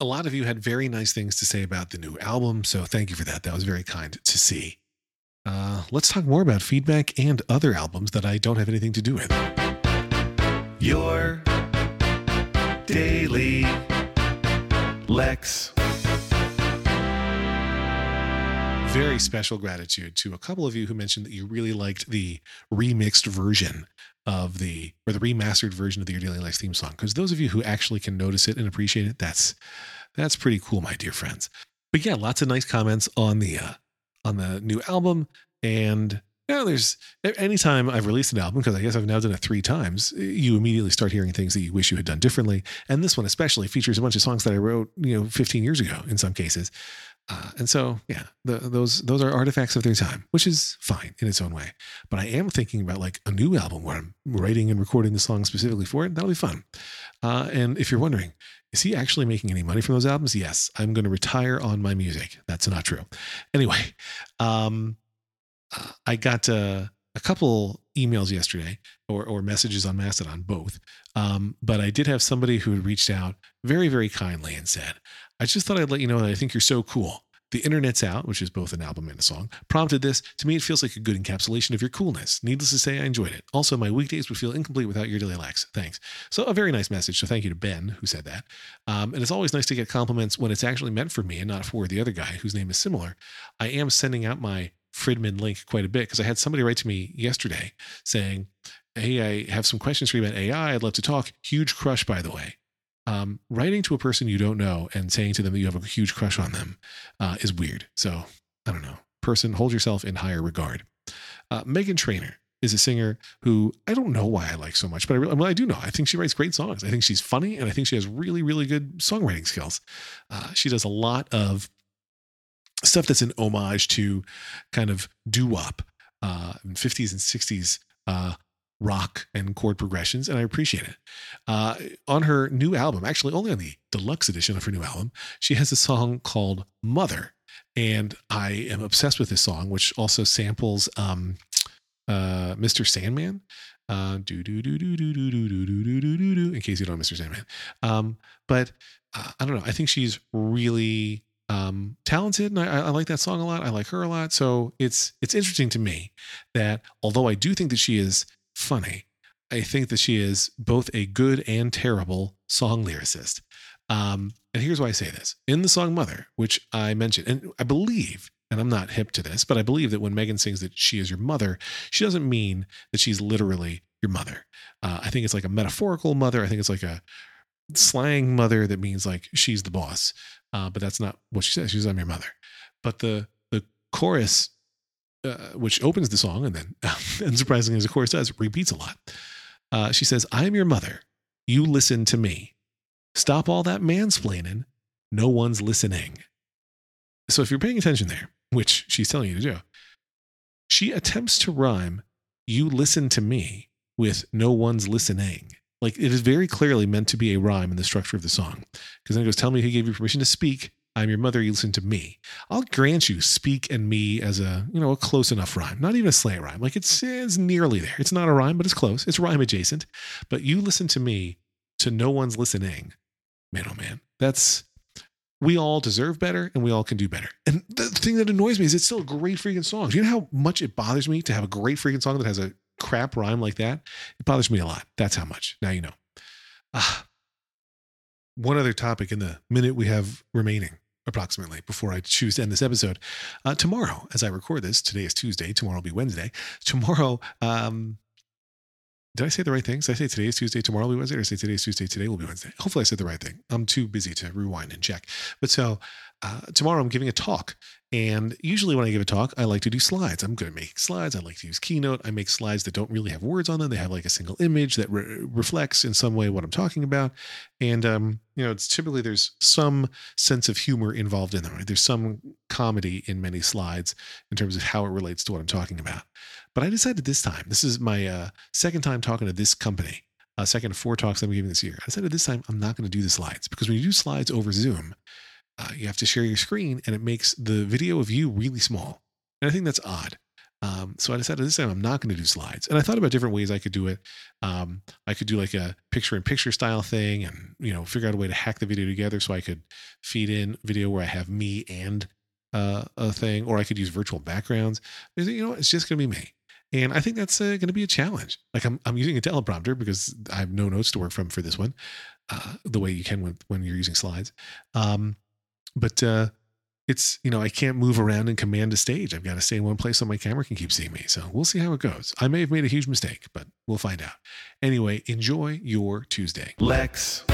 a lot of you had very nice things to say about the new album. So thank you for that. That was very kind to see. Uh, let's talk more about feedback and other albums that I don't have anything to do with. Your daily Lex. Very special gratitude to a couple of you who mentioned that you really liked the remixed version of the or the remastered version of the Your Daily Lex theme song. Because those of you who actually can notice it and appreciate it, that's that's pretty cool, my dear friends. But yeah, lots of nice comments on the uh, on the new album. And you know, there's anytime I've released an album, because I guess I've now done it three times, you immediately start hearing things that you wish you had done differently. And this one especially features a bunch of songs that I wrote, you know, 15 years ago in some cases. Uh, and so, yeah, the, those those are artifacts of their time, which is fine in its own way. But I am thinking about like a new album where I'm writing and recording the song specifically for it. That'll be fun. Uh, and if you're wondering, is he actually making any money from those albums? Yes, I'm going to retire on my music. That's not true. Anyway, um, I got uh, a couple emails yesterday or, or messages on Mastodon, both. Um, but I did have somebody who had reached out very, very kindly and said, I just thought I'd let you know that I think you're so cool. The Internet's Out, which is both an album and a song, prompted this. To me, it feels like a good encapsulation of your coolness. Needless to say, I enjoyed it. Also, my weekdays would feel incomplete without your daily Lex. Thanks. So, a very nice message. So, thank you to Ben, who said that. Um, and it's always nice to get compliments when it's actually meant for me and not for the other guy whose name is similar. I am sending out my Fridman link quite a bit because I had somebody write to me yesterday saying, Hey, I have some questions for you about AI. I'd love to talk. Huge crush, by the way. Um, writing to a person you don't know and saying to them that you have a huge crush on them uh, is weird. So I don't know. Person, hold yourself in higher regard. Uh, Meghan Trainor is a singer who I don't know why I like so much, but I, well, I do know. I think she writes great songs. I think she's funny, and I think she has really, really good songwriting skills. Uh, she does a lot of stuff that's an homage to kind of doo wop, uh, 50s and 60s uh, rock and chord progressions, and I appreciate it. Uh, on her new album, actually only on the deluxe edition of her new album, she has a song called Mother. And I am obsessed with this song, which also samples um, uh, Mr. Sandman. Uh, do do do do do do do do do do do do. In case you don't know Mr. Sandman, um, but uh, I don't know. I think she's really um, talented, and I, I, like that song a lot. I like her a lot. So it's it's interesting to me that although I do think that she is funny, I think that she is both a good and terrible song lyricist. Um, and here's why I say this: in the song "Mother," which I mentioned, and I believe, and I'm not hip to this, but I believe that when Meghan sings that she is your mother, she doesn't mean that she's literally your mother. Uh, I think it's like a metaphorical mother. I think it's like a slang mother that means like she's the boss. Uh, but that's not what she says. She says, I'm your mother. But the the chorus, uh, which opens the song and then, unsurprisingly as the chorus does, repeats a lot. Uh, she says, I am your mother. You listen to me. Stop all that mansplaining. No one's listening. So if you're paying attention there, which she's telling you to do, she attempts to rhyme, you listen to me with no one's listening. Like it is very clearly meant to be a rhyme in the structure of the song. Because then it goes, Tell me who gave you permission to speak. I'm your mother, you listen to me. I'll grant you speak and me as a, you know, a close enough rhyme. Not even a slant rhyme. Like it's it's nearly there. It's not a rhyme, but it's close. It's rhyme adjacent. But you listen to me to no one's listening. Man, oh man. That's we all deserve better and we all can do better. And the thing that annoys me is it's still a great freaking song. Do you know how much it bothers me to have a great freaking song that has a crap rhyme like that, it bothers me a lot. That's how much. Now you know. Ah, one other topic in the minute we have remaining, approximately, before I choose to end this episode. Uh, tomorrow, as I record this, today is Tuesday. Tomorrow will be Wednesday. Tomorrow, um, did I say the right things? I say today is Tuesday, tomorrow will be Wednesday, or say today is Tuesday, today will be Wednesday? Hopefully, I said the right thing. I'm too busy to rewind and check. But so uh, tomorrow, I'm giving a talk and usually, when I give a talk, I like to do slides. I'm good at making slides. I like to use Keynote. I make slides that don't really have words on them. They have like a single image that re- reflects in some way what I'm talking about. And, um, you know, it's typically there's some sense of humor involved in them, right? There's some comedy in many slides in terms of how it relates to what I'm talking about. But I decided this time, this is my uh, second time talking to this company, uh, second of four talks I'm giving this year. I said decided this time I'm not going to do the slides because when you do slides over Zoom, uh, you have to share your screen and it makes the video of you really small. And I think that's odd. Um, so I decided this time I'm not going to do slides. And I thought about different ways I could do it. Um, I could do like a picture in picture style thing and, you know, figure out a way to hack the video together so I could feed in video where I have me and uh, a thing, or I could use virtual backgrounds. But, You know, it's just going to be me. And I think that's uh, going to be a challenge. Like I'm, I'm using a teleprompter because I have no notes to work from for this one, uh, the way you can when, when you're using slides. Um, but uh, it's, you know, I can't move around and command a stage. I've got to stay in one place so my camera can keep seeing me. So we'll see how it goes. I may have made a huge mistake, but we'll find out. Anyway, enjoy your Tuesday. Lex.